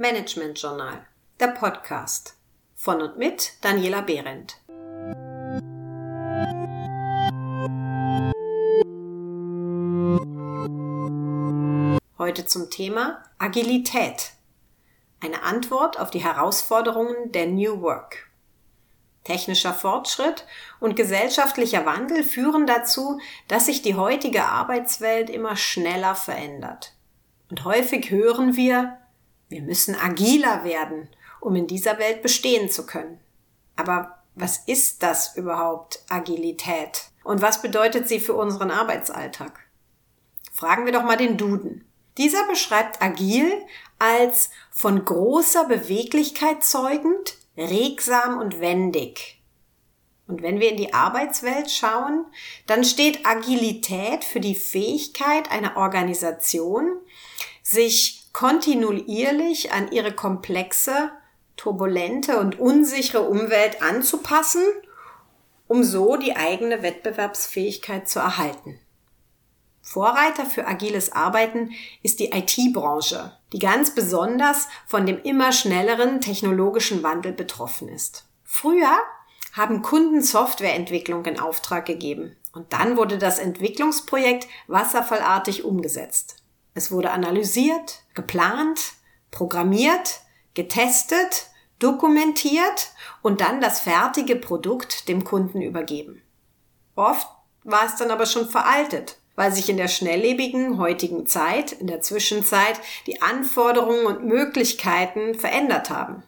Management Journal, der Podcast von und mit Daniela Behrendt. Heute zum Thema Agilität. Eine Antwort auf die Herausforderungen der New Work. Technischer Fortschritt und gesellschaftlicher Wandel führen dazu, dass sich die heutige Arbeitswelt immer schneller verändert. Und häufig hören wir, wir müssen agiler werden, um in dieser Welt bestehen zu können. Aber was ist das überhaupt, Agilität? Und was bedeutet sie für unseren Arbeitsalltag? Fragen wir doch mal den Duden. Dieser beschreibt agil als von großer Beweglichkeit zeugend, regsam und wendig. Und wenn wir in die Arbeitswelt schauen, dann steht Agilität für die Fähigkeit einer Organisation, sich kontinuierlich an ihre komplexe, turbulente und unsichere Umwelt anzupassen, um so die eigene Wettbewerbsfähigkeit zu erhalten. Vorreiter für agiles Arbeiten ist die IT-Branche, die ganz besonders von dem immer schnelleren technologischen Wandel betroffen ist. Früher haben Kunden Softwareentwicklung in Auftrag gegeben und dann wurde das Entwicklungsprojekt wasserfallartig umgesetzt. Es wurde analysiert, geplant, programmiert, getestet, dokumentiert und dann das fertige Produkt dem Kunden übergeben. Oft war es dann aber schon veraltet, weil sich in der schnelllebigen heutigen Zeit, in der Zwischenzeit, die Anforderungen und Möglichkeiten verändert haben.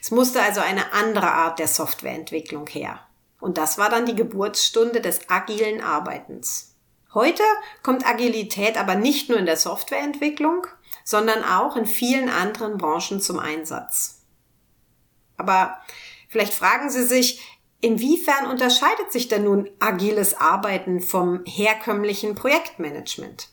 Es musste also eine andere Art der Softwareentwicklung her. Und das war dann die Geburtsstunde des agilen Arbeitens. Heute kommt Agilität aber nicht nur in der Softwareentwicklung, sondern auch in vielen anderen Branchen zum Einsatz. Aber vielleicht fragen Sie sich, inwiefern unterscheidet sich denn nun agiles Arbeiten vom herkömmlichen Projektmanagement?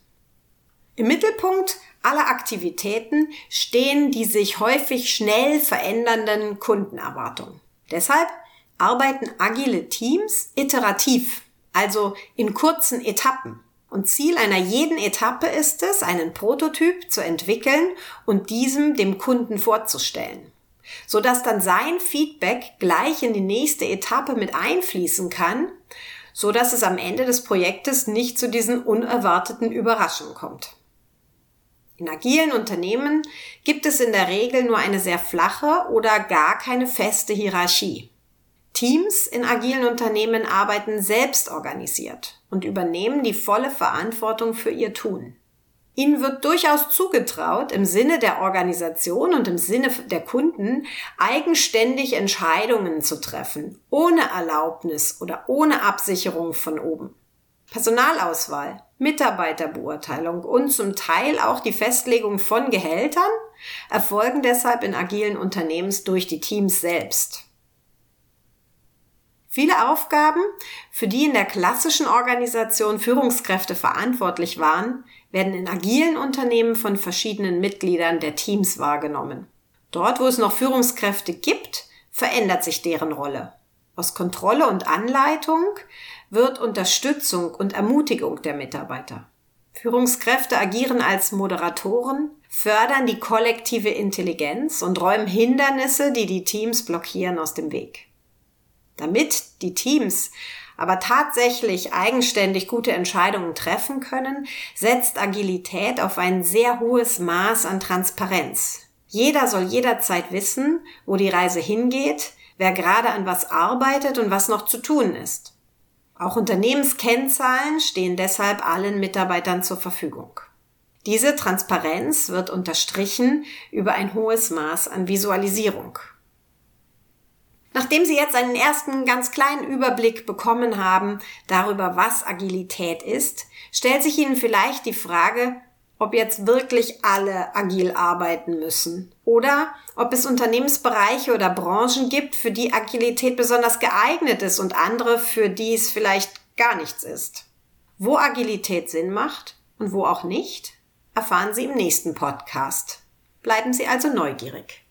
Im Mittelpunkt aller Aktivitäten stehen die sich häufig schnell verändernden Kundenerwartungen. Deshalb arbeiten agile Teams iterativ also in kurzen Etappen. Und Ziel einer jeden Etappe ist es, einen Prototyp zu entwickeln und diesem dem Kunden vorzustellen, so dass dann sein Feedback gleich in die nächste Etappe mit einfließen kann, so dass es am Ende des Projektes nicht zu diesen unerwarteten Überraschungen kommt. In agilen Unternehmen gibt es in der Regel nur eine sehr flache oder gar keine feste Hierarchie. Teams in agilen Unternehmen arbeiten selbst organisiert und übernehmen die volle Verantwortung für ihr Tun. Ihnen wird durchaus zugetraut, im Sinne der Organisation und im Sinne der Kunden eigenständig Entscheidungen zu treffen, ohne Erlaubnis oder ohne Absicherung von oben. Personalauswahl, Mitarbeiterbeurteilung und zum Teil auch die Festlegung von Gehältern erfolgen deshalb in agilen Unternehmens durch die Teams selbst. Viele Aufgaben, für die in der klassischen Organisation Führungskräfte verantwortlich waren, werden in agilen Unternehmen von verschiedenen Mitgliedern der Teams wahrgenommen. Dort, wo es noch Führungskräfte gibt, verändert sich deren Rolle. Aus Kontrolle und Anleitung wird Unterstützung und Ermutigung der Mitarbeiter. Führungskräfte agieren als Moderatoren, fördern die kollektive Intelligenz und räumen Hindernisse, die die Teams blockieren, aus dem Weg. Damit die Teams aber tatsächlich eigenständig gute Entscheidungen treffen können, setzt Agilität auf ein sehr hohes Maß an Transparenz. Jeder soll jederzeit wissen, wo die Reise hingeht, wer gerade an was arbeitet und was noch zu tun ist. Auch Unternehmenskennzahlen stehen deshalb allen Mitarbeitern zur Verfügung. Diese Transparenz wird unterstrichen über ein hohes Maß an Visualisierung. Nachdem Sie jetzt einen ersten ganz kleinen Überblick bekommen haben darüber, was Agilität ist, stellt sich Ihnen vielleicht die Frage, ob jetzt wirklich alle agil arbeiten müssen oder ob es Unternehmensbereiche oder Branchen gibt, für die Agilität besonders geeignet ist und andere, für die es vielleicht gar nichts ist. Wo Agilität Sinn macht und wo auch nicht, erfahren Sie im nächsten Podcast. Bleiben Sie also neugierig.